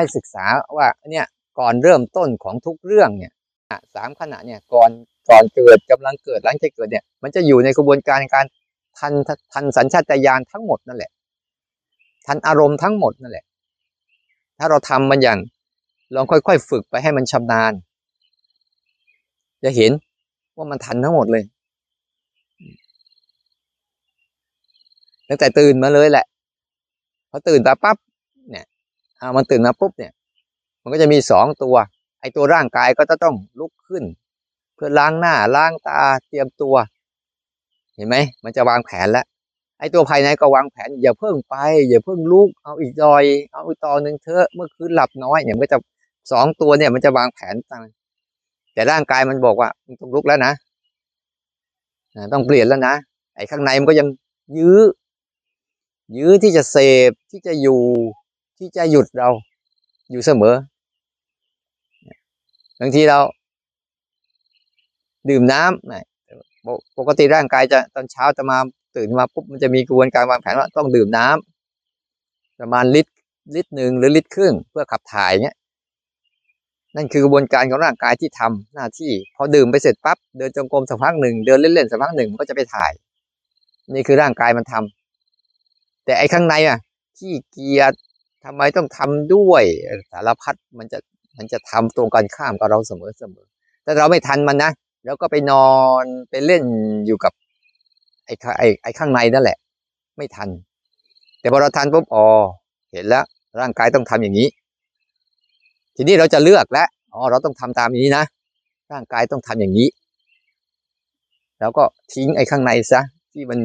ให้ศึกษาว่าเนี่ยก่อนเริ่มต้นของทุกเรื่องเนี่ยสามขณะเนี่ยก่อนก่อนเกิดกำลังเกิดหลังจากเกิดเนี่ยมันจะอยู่ในกระบวนการการทันทันสัญชาตญาณทั้งหมดนั่นแหละ ทันอารมณ์ทั้งหมดนั่นแหละ ถ้าเราทำมันอย่างลองค่อยๆ ฝึกไปให้มันชำนาญ จะเห็นว่ามันทันทั้งหมดเลยตั้งแต่ตื่นมาเลยแหละพอตื่นตาปั๊บ มันตื่นมาปุ๊บเนี่ยมันก็จะมีสองตัว ไอ้ตัวร่างกายก็จะต้องลุกขึ้น เพื่อล้างหน้าล้างตาเตรียมตัว เห็นไหมมันจะวางแผนแล้วไอ้ตัวภายในก็วางแผน อย่าเพิ่งไป อย่าเพิ่งลุกเอาอีกดอย เอาอีกตอนหนึ่งเถอะเมื่อคืนหลับน้อยเนี่ยมันก็จะสองตัวเนี่ยมันจะวางแผนต่างแต่ร่างกายมันบอกว่ามึงต้องลุกแล้วนะต้องเปลี่ยนแล้วนะไอ้ข้างในมันก็ยังยื้อ ยื้อที่จะเสพที่จะอยู่ ที่จะหยุดเราอยู่เสมอบางทีเรา ดื่มน้ำปกติร่างกายจะตอนเช้าจะมาตื่นมาปุ๊บมันจะมีกระบวนการวางแผนว่าต้องดื่มน้ำประมาณลิตรลิตรหนึ่งหรือลิตรครึ่งเพื่อขับถ่ายเนี้ยนั่นคือกระบวนการของร่างกายที่ทำหน้าที่ พอดื่มไปเสร็จปั๊บเดินจงกรมสักพักหนึ่งเดินเล่นๆสักพักหนึ่งมันก็จะไปถ่าย นี่คือร่างกายมันทำแต่ไอ้ข้างในอะขี้เกียจ ทำไมต้องทำด้วยสารพัดมันจะมันจะทำตรงกันข้ามกับเราเสมอเสมอแต่เราไม่ทันมันนะแล้วก็ไปนอนไปเล่นอยู่กับไอ้ไอ้ไอ้ข้างในนั่นแหละ ไม่ทัน แต่พอเราทันปุ๊บอ๋อเห็นแล้ว ร่างกายต้องทำอย่างนี้ ทีนี้เราจะเลือกแล้วอ๋อเราต้องทำตามนี้นะร่างกายต้องทำอย่างนี้ แล้วก็ทิ้งไอ้ข้างในซะที่มัน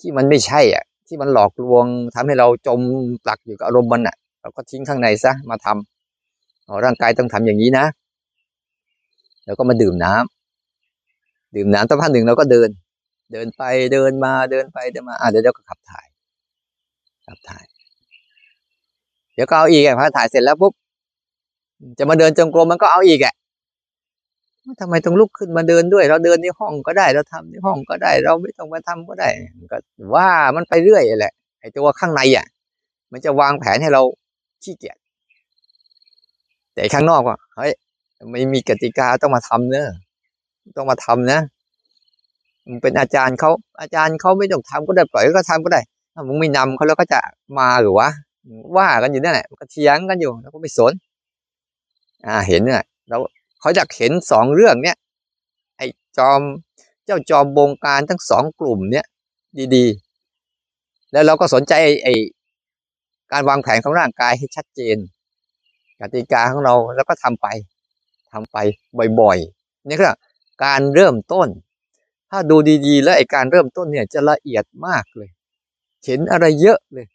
ที่มันไม่ใช่อะ ที่มันหลอกลวงทำให้เราจมปลักอยู่กับอารมณ์มันอะ เราก็ทิ้งข้างในซะมาทำอ๋อร่างกายต้องทำอย่างนี้นะ แล้วก็มาดื่มน้ำดื่มน้ำสักพักหนึ่งเราก็เดิน เดินไปเดินมาเดินไปเดินมาอะเดี๋ยวก็ขับถ่าย ขับถ่าย เดี๋ยวก็เอาอีกอะพอถ่ายเสร็จแล้วปุ๊บจะมาเดินจงกรมมันก็เอาอีกอะ ทำไมต้องลุกขึ้นมาเดินด้วย เราเดินในห้องก็ได้ เราทำในห้องก็ได้ เราไม่ต้องมาทำก็ได้ก็ว่ามันไปเรื่อยแหละไอ้ตัวข้างในอะ มันจะวางแผนให้เราขี้เกียจแต่ข้างนอกอะเฮ้ยไม่มีกติกาต้องมาทำเนอะต้องมาทำนะมึงเป็นอาจารย์เขาอาจารย์เขาไม่ต้องทำก็ได้ปล่อยก็ทำก็ได้ถ้ามึงไม่นำเขาแล้วก็จะมาหรือวะว่ากันอยู่นั่นแหละก็เถียงกันอยู่แล้วก็ไม่สน อ่าเห็นเนี่ยเรา เขาอยากเห็นสองเรื่องเนี้ยไอ้จอมเจ้าจอมบงการทั้งสองกลุ่มเนี้ยดีๆ แล้วเราก็สนใจไอ้การวางแผนของร่างกายให้ชัดเจน กติกาของเราแล้วก็ทำไปทำไปบ่อยๆนี่คือการเริ่มต้น ถ้าดูดีๆ แล้วไอ้การเริ่มต้นเนี่ยจะละเอียดมากเลย เห็นอะไรเยอะเลย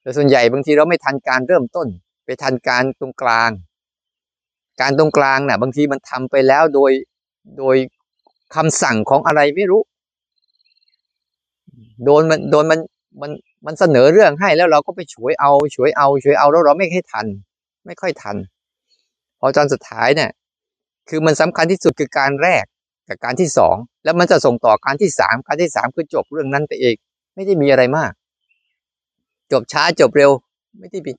แต่ส่วนใหญ่บางทีเราไม่ทันการเริ่มต้น ไปทันการตรงกลาง การตรงกลางน่ะ บางทีมันทำไปแล้วโดยโดยคำสั่งของอะไรไม่รู้ โดนมันโดนมันมันมันเสนอเรื่องให้แล้วเราก็ไปช่วยเอาช่วยเอาช่วยเอาแล้วเราไม่ให้ทัน ไม่ค่อยทัน พอตอนสุดท้ายเนี่ย คือมันสำคัญที่สุดคือการแรกกับการที่สองแล้วมันจะส่งต่อการที่สามการที่สามคือจบเรื่องนั้นไปเอง ไม่ได้มีอะไรมาก จบช้าจบเร็ว ไม่ได้มี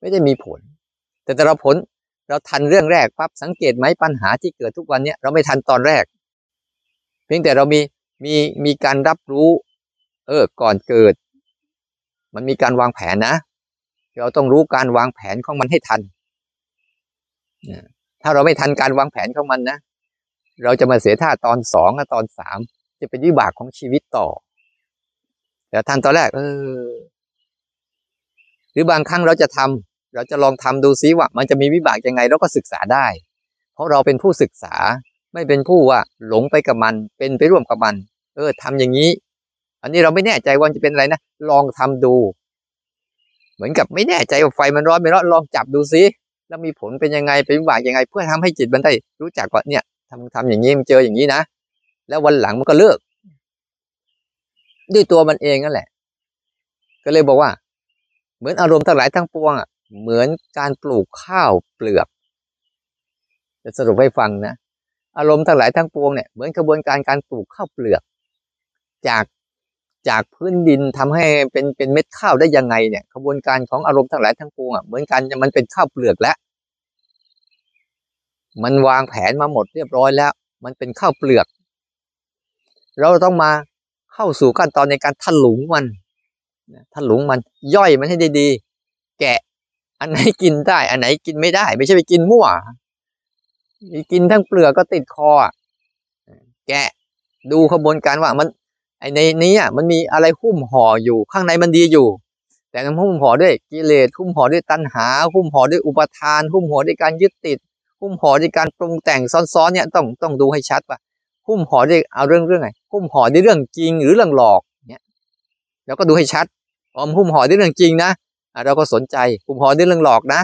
ไม่ได้มีผล แต่แต่เราผล เราทันเรื่องแรกปั๊บสังเกตไหมปัญหาที่เกิดทุกวันเนี้ยเราไม่ทันตอนแรก เพียงแต่เรามีมีมีการรับรู้ เออก่อนเกิด มันมีการวางแผนนะ เราต้องรู้การวางแผนของมันให้ทันถ้าเราไม่ทันการวางแผนของมันนะเราจะมาเสียท่าตอนสองตอนสามจะเป็นวิบากของชีวิตต่อ แต่ทันตอนแรก เออ หรือบางครั้งเราจะทำ เราจะลองทำดูซิว่ามันจะมีวิบากยังไงเราก็ศึกษาได้ เพราะเราเป็นผู้ศึกษาไม่เป็นผู้ว่าหลงไปกับมัน เป็นไปร่วมกับมัน เออทำอย่างนี้ อันนี้เราไม่แน่ใจว่าจะเป็นอะไรนะลองทำดู เหมือนกับไม่แน่ใจว่าไฟมันร้อนไม่ร้อนลองจับดูซิแล้วมีผลเป็นยังไงเป็นวิบากยังไง เพื่อทำให้จิตมันได้รู้จักว่าเนี่ยทำทำอย่างนี้มันเจออย่างนี้นะแล้ววันหลังมันก็เลิก ด้วยตัวมันเองนั่นแหละ ก็เลยบอกว่า เหมือนอารมณ์ทั้งหลายทั้งปวงอะ เหมือนการปลูกข้าวเปลือก จะสรุปให้ฟังนะ อารมณ์ทั้งหลายทั้งปวงเนี่ยเหมือนกระบวนการการปลูกข้าวเปลือก จากจากพื้นดินทำให้เป็นเป็นเม็ดข้าวได้ยังไงเนี่ยกระบวนการของอารมณ์ทั้งหลายทั้งปวงอะเหมือนกันมันเป็นข้าวเปลือกแล้ว มันวางแผนมาหมดเรียบร้อยแล้ว มันเป็นข้าวเปลือก เราต้องมาเข้าสู่ขั้นตอนในการถลุงมันถลุงมันย่อยมันให้ดีๆแกะ อันไหนกินได้ อันไหนกินไม่ได้ ไม่ใช่ไปกินมั่วกินทั้งเปลือกก็ติดคอแกะดูขบวนการว่ามันไอในนี้อะมันมีอะไรหุ้มห่ออยู่ข้างในมันดีอยู่ แต่มันหุ้มห่อด้วยกิเลสหุ้มห่อด้วยตัณหา หุ้มห่อด้วยอุปทาน หุ้มห่อด้วยการยึดติด หุ้มห่อด้วยการปรุงแต่งซ้อนๆเนี่ยต้องต้องดูให้ชัดว่าหุ้มห่อด้วยเอาเรื่องเรื่องไหนหุ้มห่อด้วยเรื่องจริงหรือเรื่องหลอกเนี่ยเราก็ดูให้ชัดอ๋อหุ้มห่อด้วยเรื่องจริงนะ เราก็สนใจหุ้มห่อด้วยเรื่องหลอกนะ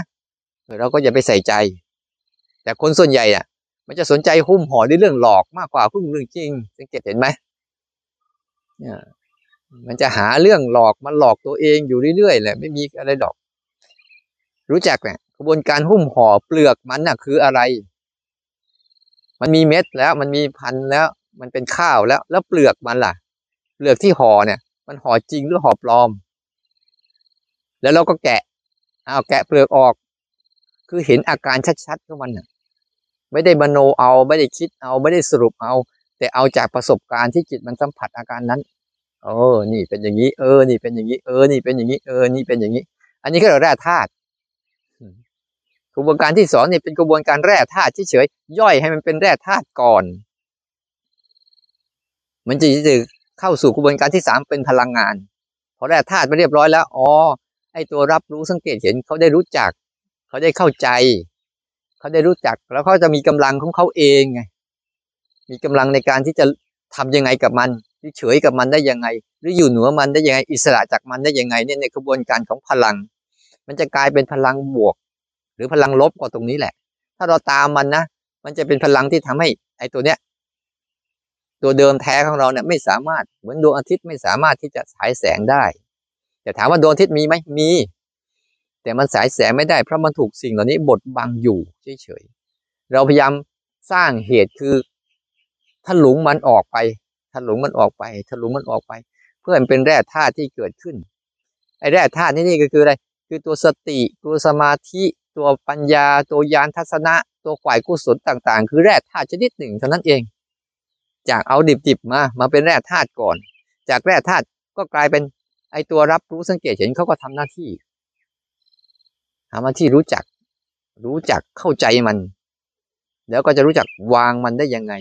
เราก็อย่าไปใส่ใจ แต่คนส่วนใหญ่อะ มันจะสนใจหุ้มห่อด้วยเรื่องหลอกมากกว่าหุ้มเรื่องจริง สังเกตเห็นไหมมันจะหาเรื่องหลอกมันหลอกตัวเองอยู่เรื่อยๆแหละไม่มีอะไรดอก รู้จักเนี่ยกระบวนการหุ้มห่อเปลือกมันน่ะคืออะไร มันมีเม็ดแล้ว มันมีพันแล้ว มันเป็นข้าวแล้ว แล้วเปลือกมันล่ะ เปลือกที่ห่อเนี่ย มันห่อจริงหรือห่อปลอม แล้วเราก็แกะเอาแกะเปลือกออก คือเห็นอาการชัดๆของมันนะไม่ได้บโนเอาไม่ได้คิดเอาไม่ได้สรุปเอา แต่เอาจากประสบการณ์ที่จิตมันสัมผัสอาการนั้นเออนี่เป็นอย่างนี้เออ นี่เป็นอย่างนี้เออ นี่เป็นอย่างนี้เออ นี่เป็นอย่างนี้ อันนี้ก็เรียกแร่ธาตุกระบวนการที่สองเนี่ยเป็นกระบวนการแร่ธาตุเฉยๆย่อยให้มันเป็นแร่ธาตุก่อน มันจะจะเข้าสู่กระบวนการที่สามเป็นพลังงานพอแร่ธาตุไปเรียบร้อยแล้วอ๋อ อตัวรับรู้สังเกตเห็นเขาได้รู้จัก เขาได้เข้าใจ เขาได้รู้จักแล้วเขาจะมีกำลังของเขาเองไงมีกำลังในการที่จะทำยังไงกับมันหรือเฉยกับมันได้ยังไง หรืออยู่เหนือมันได้ยังไง อิสระจากมันได้ยังไงเนี่ยในกระบวนการของพลัง มันจะกลายเป็นพลังบวก หรือพลังลบกว่าตรงนี้แหละ ถ้าเราตามมันนะ มันจะเป็นพลังที่ทำให้ไอ้ตัวเนี้ยตัวเดิมแท้ของเราเนี่ยไม่สามารถเหมือนดวงอาทิตย์ไม่สามารถที่จะฉายแสงได้ แต่ถามว่าดวงอาทิตย์มีไหมมี แต่มันฉายแสงไม่ได้เพราะมันถูกสิ่งเหล่านี้บดบังอยู่เฉยๆเราพยายามสร้างเหตุคือถลุงมันออกไปถลุงมันออกไปถลุงมันออกไป เพื่อมันเป็นแร่ธาตุที่เกิดขึ้นไอ้แร่ธาตุนี่นี่ก็คืออะไร คือตัวสติตัวสมาธิตัวปัญญา ตัวยานทัศนะ ตัวฝ่ายกุศลต่างๆ คือแร่ธาตุชนิดหนึ่งเท่านั้นเอง จากเอาดิบๆมามาเป็นแร่ธาตุก่อน จากแร่ธาตุก็กลายเป็น ไอตัวรับรู้สังเกตเห็นเขาก็ทำหน้าที่ทำหน้าที่รู้จัก รู้จักเข้าใจมัน แล้วก็จะรู้จักวางมันได้ยังไง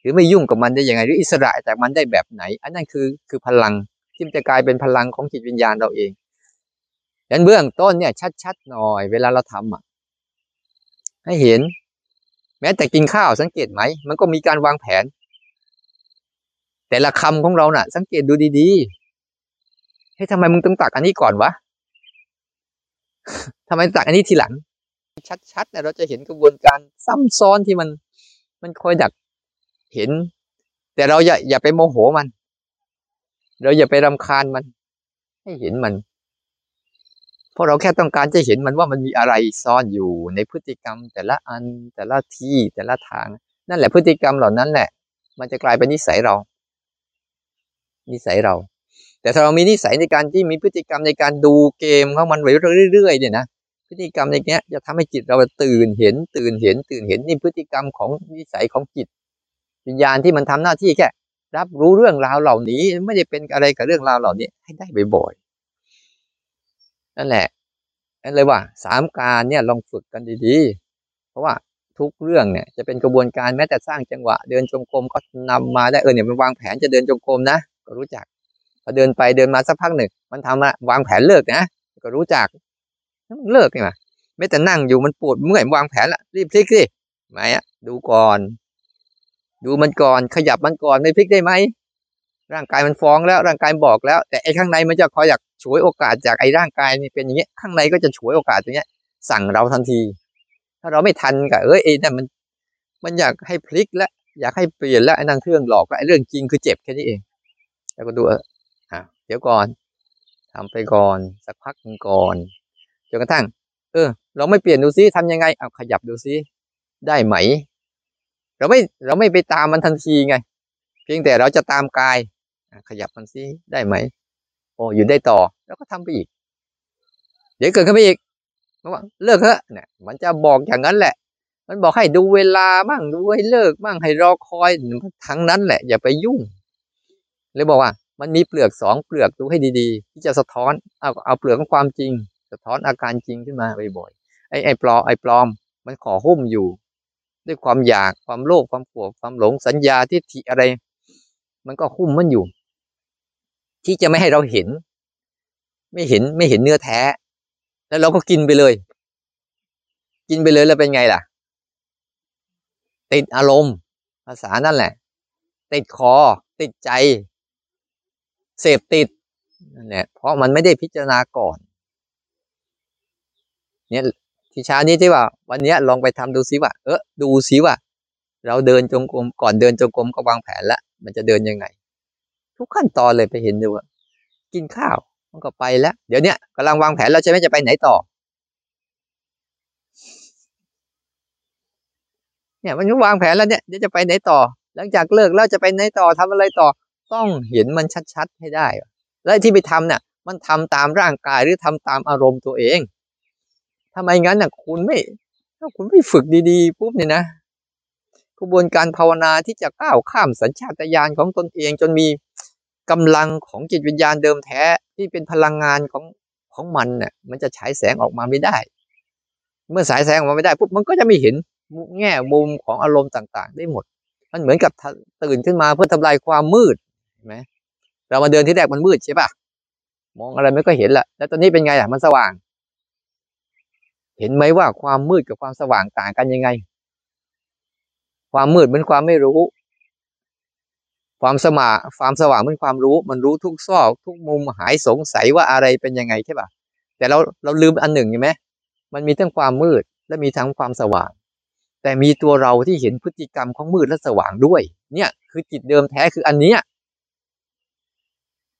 หรือไม่ยุ่งกับมันได้ยังไง หรืออิสระจากมันได้แบบไหน อันนั้นคือคือพลังที่จะกลายเป็นพลังของจิตวิญญาณเราเองดังเบื้องต้นเนี่ยชัดๆหน่อย เวลาเราทำอะ ให้เห็น แม้แต่กินข้าวสังเกตไหม มันก็มีการวางแผน แต่ละคำของเราน่ะ สังเกตดูดีๆ ให้ทำไมมึงต้องตักอันนี้ก่อนวะทำไมตักอันนี้ทีหลัง ชัดๆเนี่ยเราจะเห็นกระบวนการซ้ำซ้อนที่มัน มันคอยดักเห็น แต่เราอย่าอย่าไปโมโหมัน เราอย่าไปรำคาญมัน ให้เห็นมัน เพราะเราแค่ต้องการจะเห็นมันว่ามันมีอะไรซ่อนอยู่ในพฤติกรรม แต่ละอันแต่ละที่แต่ละทาง นั่นแหละพฤติกรรมเหล่านั้นแหละ มันจะกลายเป็นนิสัยเรา นิสัยเรา แต่ถ้าเรามีนิสัยในการที่มีพฤติกรรมในการดูเกมของมันไปเรื่อยๆเนี่ยนะพฤติกรรมในนี้ยจะทำให้จิตเราตื่นเห็นตื่นเห็นตื่นเห็นนี่พฤติกรรมของนิสัยของจิต วิญญาณที่มันทำหน้าที่แค่รับรู้เรื่องราวเหล่านี้ไม่ได้เป็นอะไรกับเรื่องราวเหล่านี้ให้ได้บ่อยๆนั่นแหละนั่นเลยว่าสามการเนี่ยลองฝึกกันดีๆ เพราะว่าทุกเรื่องเนี่ยจะเป็นกระบวนการแม้แต่สร้างจังหวะ เดินจงกรมก็นำมาได้เออเนี่ยมันวางแผนจะเดินจงกรมนะก็รู้จัก พอเดินไปเดินมาสักพักหนึ่ง มันทำมาวางแผนเลิกนะก็รู้จักเลิกนี่มาไม่แต่นั่งอยู่มันปวดเมื่อยวางแผนละรีบพลิกสิไม่อะดูก่อน ดูมันก่อนขยับมันก่อนไม่พลิกได้ไหมร่างกายมันฟ้องแล้วร่างกายบอกแล้ว แต่ไอ้ข้างในมันจะคอยอยากฉวยโอกาสจากไอ้ร่างกายนี่เป็นอย่างเงี้ยข้างในก็จะฉวยโอกาสตรงเนี้ย สั่งเราทันที ถ้าเราไม่ทันกับเอ้ยไอ้นั่นมัน มันอยากให้พลิกแล้วอยากให้เปลี่ยนแล้วไอ้นั่นเครื่องหลอกไอ้เรื่องจริงคือเจ็บแค่นี้เอง แล้วก็ดูะเดี๋ยวก่อนทำไปก่อนสักพักนึงก่อนจนกระทั่ง เออ เราไม่เปลี่ยนดูซิทำยังไงเอาขยับดูซิได้ไหม เราไม่เราไม่ไปตามมันทันทีไง เพียงแต่เราจะตามกายขยับมันซิได้ไหม โอ้อยู่ได้ต่อ แล้วก็ทำไปอีก เดี๋ยวเกิดขึ้นไปอีกบอกว่าเลิกเถอะเนี่ยมันจะบอกอย่างนั้นแหละ มันบอกให้ดูเวลาบ้างดูให้เลิกบ้างให้รอคอยทั้งนั้นแหละ อย่าไปยุ่งเลยบอกว่า มันมีเปลือกสองเปลือกดูให้ดีๆ ที่จะสะท้อนเอาเอาเปลือกของความจริง สะท้อนอาการจริงขึ้นมาบ่อยๆไอ้ไอ้ปลอมไอ้ปลอม มันขอหุ้มอยู่ ด้วยความอยากความโลภความโกรธความหลงสัญญาทิฏฐิอะไร มันก็หุ้มมันอยู่ ที่จะไม่ให้เราเห็น ไม่เห็นไม่เห็นเนื้อแท้ แล้วเราก็กินไปเลย กินไปเลยแล้วเป็นไงล่ะ ติดอารมณ์ภาษานั่นแหละ ติดคอ ติดใจ เสพติดนั่นแหละเพราะมันไม่ได้พิจารณาก่อน เนี่ยที่เช้านี้ที่ว่า วันนี้ลองไปทำดูซิว่า เออดูซิว่า เราเดินจงกรมก่อนเดินจงกรมก็วางแผนแล้วมันจะเดินยังไง ทุกขั้นตอนเลยไปเห็นดูว่ากินข้าวมันก็ไปแล้ว เดี๋ยวเนี้ยกำลังวางแผนแล้วใช่ไหมจะไปไหนต่อ เนี่ยมันก็วางแผนแล้วเนี่ยเดี๋ยวจะไปไหนต่อ หลังจากเลิกแล้วจะไปไหนต่อทำอะไรต่อ ต้องเห็นมันชัดๆให้ได้ แล้วที่ไปทำเนี่ยมันทำตามร่างกายหรือทำตามอารมณ์ตัวเองทำไมงั้นน่ะคุณไม่ ถ้าคุณไม่ฝึกดีๆปุ๊บเนี่ยนะกระบวนการภาวนาที่จะก้าวข้ามสัญชาตญาณของตนเอง จนมีกำลังของจิตวิญญาณเดิมแท้ที่เป็นพลังงานของของมันเนี่ยมันจะฉายแสงออกมาไม่ได้ เมื่อสายแสงออกมาไม่ได้ปุ๊บมันก็จะไม่เห็นแง่มุมของอารมณ์ต่าง ๆ ได้หมด มันเหมือนกับตื่นขึ้นมาเพื่อทำลายความมืด ไหมเรามาเดินที่แรกมันมืดใช่ปะมองอะไรไม่ก็เห็นละแล้วตอนนี้เป็นไงอะมันสว่าง เห็นไหมว่าความมืดกับความสว่างต่างกันยังไง ความมืดเป็นความไม่รู้ ความสมาความสว่างเป็นความรู้ มันรู้ทุกซอก ทุกมุมหายสงสัยว่าอะไรเป็นยังไงใช่ปะแต่เราเราลืมอันหนึ่งใช่ไหมมันมีทั้งความมืดและมีทั้งความสว่าง แต่มีตัวเราที่เห็นพฤติกรรมของมืดและสว่างด้วย เนี่ยคือจิตเดิมแท้คืออันเนี้ย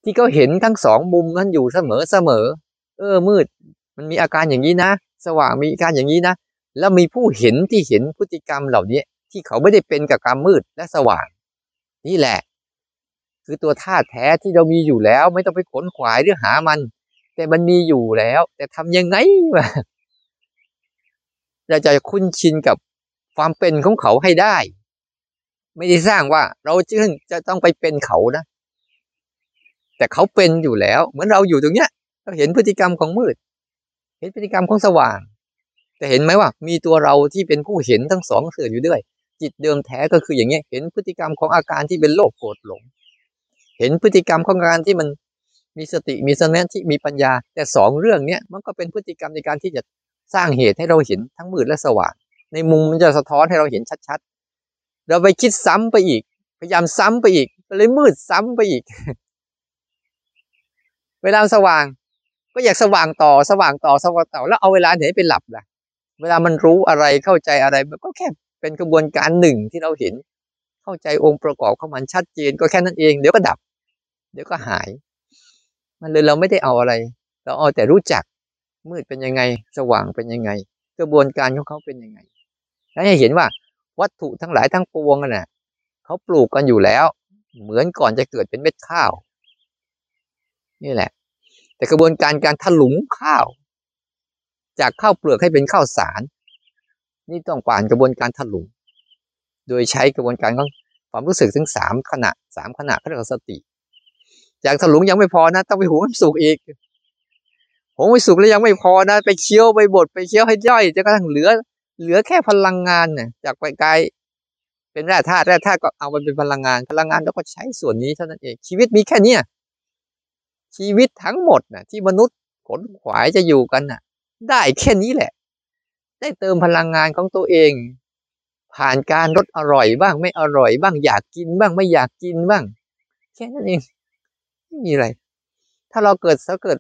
ที่เขาเห็นทั้งสองมุมนั้นอยู่เสมอเสมอ เออมืด มันมีอาการอย่างนี้นะ สว่างมีอาการอย่างนี้นะ แล้วมีผู้เห็นที่เห็นพฤติกรรมเหล่านี้ที่เขาไม่ได้เป็นกับกรรมมืดและสว่าง นี่แหละ คือตัวธาตุแท้ที่เรามีอยู่แล้ว ไม่ต้องไปขนขวายหรือหามัน แต่มันมีอยู่แล้ว แต่ทำยังไงวะเราจะคุ้นชินกับความเป็นของเขาให้ได้ ไม่ได้สร้างว่าเราจึงจะต้องไปเป็นเขานะ แต่เขาเป็นอยู่แล้ว เหมือนเราอยู่ตรงเนี้ยเราเห็นพฤติกรรมของมืด เห็นพฤติกรรมของสว่าง แต่เห็นไหมว่า มีตัวเราที่เป็นผู้เห็นทั้งสองเสื่ออยู่ด้วย จิตเดิมแท้ก็คืออย่างเงี้ย เห็นพฤติกรรมของอาการที่เป็นโลภโกรธหลง เห็นพฤติกรรมของการที่มันมีสติมีสมาธิมีปัญญา แต่สองเรื่องเนี้ยมันก็เป็นพฤติกรรมในการที่จะสร้างเหตุให้เราเห็นทั้งมืดและสว่าง ในมุมมันจะสะท้อนให้เราเห็นชัดๆ เราไปคิดซ้ำไปอีก พยายามซ้ำไปอีกเลยมืดซ้ำไปอีก เวลาสว่าง ก็อยากสว่างต่อสว่างต่อสว่างต่อแล้วเอาเวลาไหนไปหลับล่ะ เวลามันรู้อะไรเข้าใจอะไรมันก็แค่เป็นกระบวนการหนึ่งที่เราเห็น เข้าใจองค์ประกอบของมันชัดเจนก็แค่นั้นเอง เดี๋ยวก็ดับ เดี๋ยวก็หาย มันเลยเราไม่ได้เอาอะไร เราเอาแต่รู้จักมืดเป็นยังไง สว่างเป็นยังไง กระบวนการของเขาเป็นยังไงแล้วให้เห็นว่าวัตถุทั้งหลายทั้งปวงน่ะเขาปลูกกันอยู่แล้ว เหมือนก่อนจะเกิดเป็นเม็ดข้าว นี่แหละ แต่กระบวนการการถลุงข้าว จากข้าวเปลือกให้เป็นข้าวสาร นี่ต้องผ่านกระบวนการถลุง โดยใช้กระบวนการของความรู้สึกถึงสามขณะสามขณะเขาเรียกว่าสติ จากถลุงยังไม่พอนะ ต้องไปหุงให้สุกอีกหุงให้สุกแล้วยังไม่พอนะไปเคี้ยวไปบดไปเคี้ยวให้ย่อยจนกระทั่งเหลือ เหลือแค่พลังงานเนี่ยจากไปกายเป็นแร่ธาตุแร่ธาตุก็เอาไปเป็นพลังงานพลังงานแล้วก็ใช้ส่วนนี้เท่านั้นเองชีวิตมีแค่เนี้ย ชีวิตทั้งหมดน่ะ ที่มนุษย์ขนขวายจะอยู่กันน่ะ ได้แค่นี้แหละ ได้เติมพลังงานของตัวเอง ผ่านการรสอร่อยบ้างไม่อร่อยบ้างอยากกินบ้างไม่อยากกินบ้าง แค่นั้นเองไม่มีอะไร ถ้าเราเกิดถ้าเกิด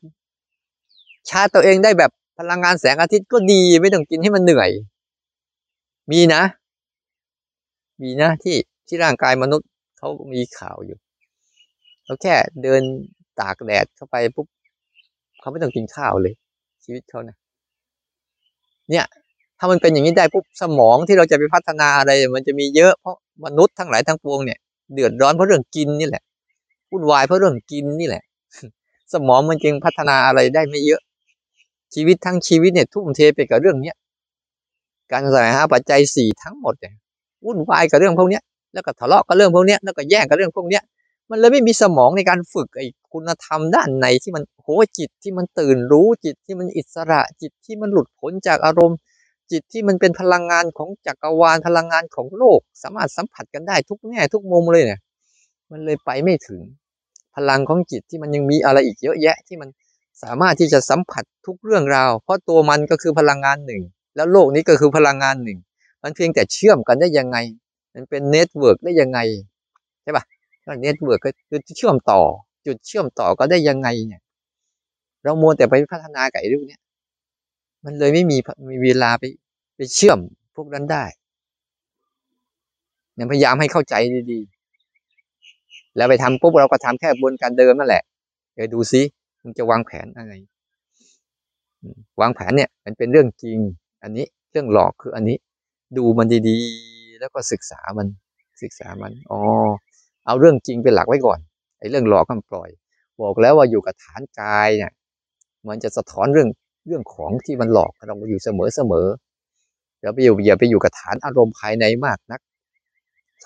ชาร์จตัวเองได้แบบพลังงานแสงอาทิตย์ก็ดีไม่ต้องกินให้มันเหนื่อย มีนะ มีนะที่ที่ร่างกายมนุษย์เขามีข่าวอยู่เขาแค่เดิน ตากแดดเข้าไปปุ๊บเขาไม่ต้องกินข้าวเลย ชีวิตเขานะเนี่ยถ้ามันเป็นอย่างนี้ได้ปุ๊บสมองที่เราจะไปพัฒนาอะไร มันจะมีเยอะเพราะมนุษย์ทั้งหลายทั้งปวงเนี่ยเดือดร้อนเพราะเรื่องกินนี่แหละวุ่นวายเพราะเรื่องกินนี่แหละ สมองมันจึงพัฒนาอะไรได้ไม่เยอะ ชีวิตทั้งชีวิตเนี่ยทุ่มเทไปกับเรื่องเนี้ยการแสวงหาปัจจัยสี่ทั้งหมดเนี่ยวุ่นวายกับเรื่องพวกเนี้ยแล้วก็ทะเลาะกับเรื่องพวกเนี้ยแล้วก็แย่งกับเรื่องพวกเนี้ย มันเลยไม่มีสมองในการฝึกไอ้คุณธรรมด้านในที่มันโหจิตที่มันตื่นรู้จิตที่มันอิสระจิตที่มันหลุดพ้นจากอารมณ์ จิตที่มันเป็นพลังงานของจักรวาลพลังงานของโลก สามารถสัมผัสกันได้ทุกแง่ทุกมุมเลยเนี่ยมันเลยไปไม่ถึง พลังของจิตที่มันยังมีอะไรอีกเยอะแยะที่มันสามารถที่จะสัมผัสทุกเรื่องราว เพราะตัวมันก็คือพลังงานหนึ่ง แล้วโลกนี้ก็คือพลังงานหนึ่ง มันเพียงแต่เชื่อมกันได้ยังไง มันเป็น network ได้ยังไงใช่ปะ ก็ network ก็คือเชื่อมต่อ จุดเชื่อมต่อก็ได้ยังไงเนี่ย เราโมแต่ไปพัฒนาไก่รูปเนี้ยมันเลยไม่มีมีเวลาไปไปเชื่อมพวกนั้นได้เนี่ยพยายามให้เข้าใจดีๆ แล้วไปทำปุ๊บเราก็ทำแค่บนการเดิมนั่นแหละเดี๋ยวดูซิมึงจะวางแผนอะไร วางแผนเนี่ย มันเป็นเรื่องจริง อันนี้เรื่องหลอกคืออันนี้ ดูมันดีๆ แล้วก็ศึกษามันศึกษามัน อ๋อ เอาเรื่องจริงเป็นหลักไว้ก่อนไอ้เรื่องหลอกก็ปล่อย บอกแล้วว่าอยู่กับฐานกายเนี่ยมันจะสะท้อนเรื่องเรื่องของที่มันหลอกเราอยู่เสมอเสมออย่าไปอยู่อย่าไปอยู่กับฐานอารมณ์ภายในมากนัก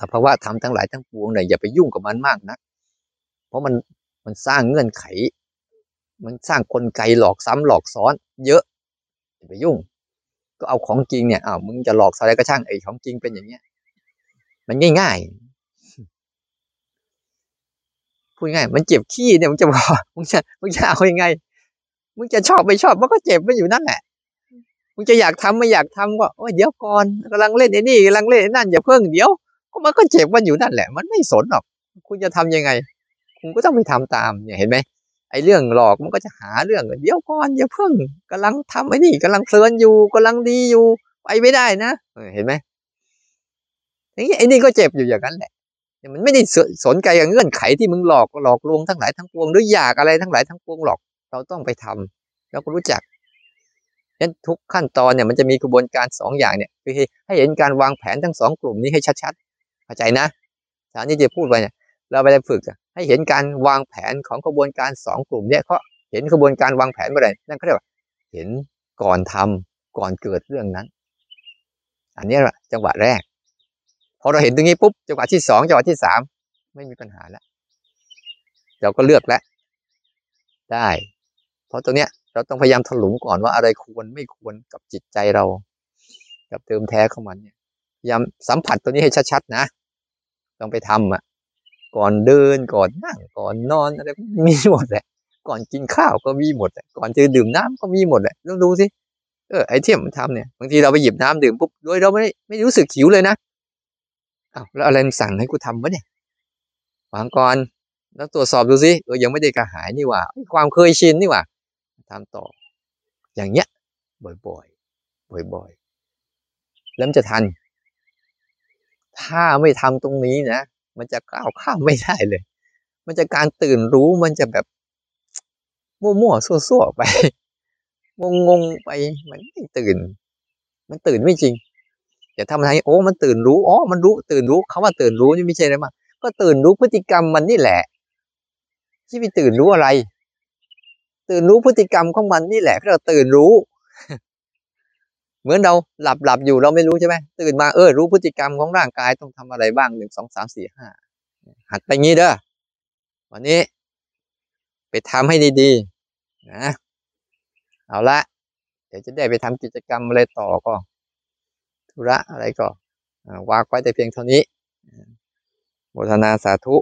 สภาวะธรรมทั้งหลายทั้งปวงเนี่ยอย่าไปยุ่งกับมันมากนัก เพราะมันมันสร้างเงื่อนไข มันสร้างกลไกหลอกซ้ำหลอกซ้อน เยอะอย่าไปยุ่ง ก็เอาของจริงเนี่ยอ้าวมึงจะหลอกอะไรก็ช่างไอ้ของจริงเป็นอย่างเงี้ย มันง่าย ๆ พูดง่ายมันเจ็บขี้เนี่ยมึงจะบอกมึงจะมึงจะเอายังไงมึงจะชอบไม่ชอบมันก็เจ็บไม่อยู่นั่นแหละมึงจะอยากทำไม่อยากทำก็โอ้ยเดี๋ยวก่อนกำลังเล่นไอ้นี่กำลังเล่นนั่นอย่าเพิ่งเดี๋ยวก็มันก็เจ็บมันอยู่นั่นแหละ มันไม่สนหรอก คุณจะทำยังไง คุณก็ต้องไปทำตามเนี่ยเห็นไหมไอ้เรื่องหลอกมันก็จะหาเรื่องเดี๋ยวก่อนอย่าเพิ่งกำลังทำไอ้นี่กำลังเพลินอยู่กำลังดีอยู่ไปไม่ได้นะเห็นไหมอย่างนี้ไอ้นี่ก็เจ็บอยู่อย่างนั้นแหละ มันไม่ได้สนใจกับเงื่อนไขที่มึงหลอกหลอกลวงทั้งหลายทั้งปวงหรืออยากอะไรทั้งหลายทั้งปวงหลอก เราต้องไปทำเราก็รู้จักฉะนั้นทุกขั้นตอนเนี่ยมันจะมีกระบวนการสองอย่างเนี่ยคือให้เห็นการวางแผนทั้งสองกลุ่มนี้ให้ชัดๆเข้าใจนะสารนี้จะพูดไปเนี่ยเราไปได้ฝึกให้เห็นการวางแผนของกระบวนการสองกลุ่มเนี่ยเขาเห็นกระบวนการวางแผนเมื่อไหร่นั่นเขาเรียกว่า เห็นก่อนทำก่อนเกิดเรื่องนั้น อันนี้แหละจังหวะแรก พอเราเห็นตรงนี้ปุ๊บจังหวะที่สองจังหวะที่สามไม่มีปัญหาแล้วเราก็เลือกแล้ว ได้ เพราะตรงเนี้ยเราต้องพยายามถลุงก่อนว่าอะไรควรไม่ควรกับจิตใจเรา กับเติมแท้ของมันเนี่ยพยายามสัมผัสตัวนี้ให้ชัดๆนะต้องไปทำอะ ก่อนเดินก่อนนั่งก่อนนอนอะไรมีหมดแหละ ก่อนกินข้าวก็มีหมดแหละก่อนจะดื่มน้ำก็มีหมดแหละลองดูสิเออไอเทียมมันทำเนี่ยบางทีเราไปหยิบน้ำดื่มปุ๊บโดยเราไม่ไม่รู้สึกหิวเลยนะ อ้าวแล้วอะไรมันสั่งให้กูทำวะเนี่ยวางก่อนแล้วตรวจสอบดูสิเออยังไม่ได้กระหายนี่ว่า ความเคยชินนี่ว่าทำต่อ อย่างเงี้ย บ่อยๆ บ่อยๆ แล้วจะทัน ถ้าไม่ทำตรงนี้นะ มันจะก้าวข้ามไม่ได้เลย มันจะการตื่นรู้มันจะแบบมั่วๆซั่วๆไป งงๆไป มันไม่ตื่น มันตื่นไม่จริง อย่าทำอะไรโอ้มันตื่นรู้อ๋อมันรู้ตื่นรู้คาว่าตื่นรู้นี่ไม่ใช่อะไรมาก็ตื่นรู้พฤติกรรมมันนี่แหละที่ไปตื่นรู้อะไร ตื่นรู้พฤติกรรมของมันนี่แหละเราตื่นรู้ เหมือนเราหลับหลับอยู่เราไม่รู้ใช่ไหมตื่นมาเออรู้พฤติกรรมของร่างกายต้องทำอะไรบ้างหนึ่งสองสามสี่ห้าหัดไปงี้เด้อวันนี้ ไปทำให้ดีๆนะเอาละเดี๋ยวจะได้ไปทำกิจกรรมอะไรต่อก็ ธุระอะไรก็วางไว้แต่เพียงเท่านี้โมทนาสาธุ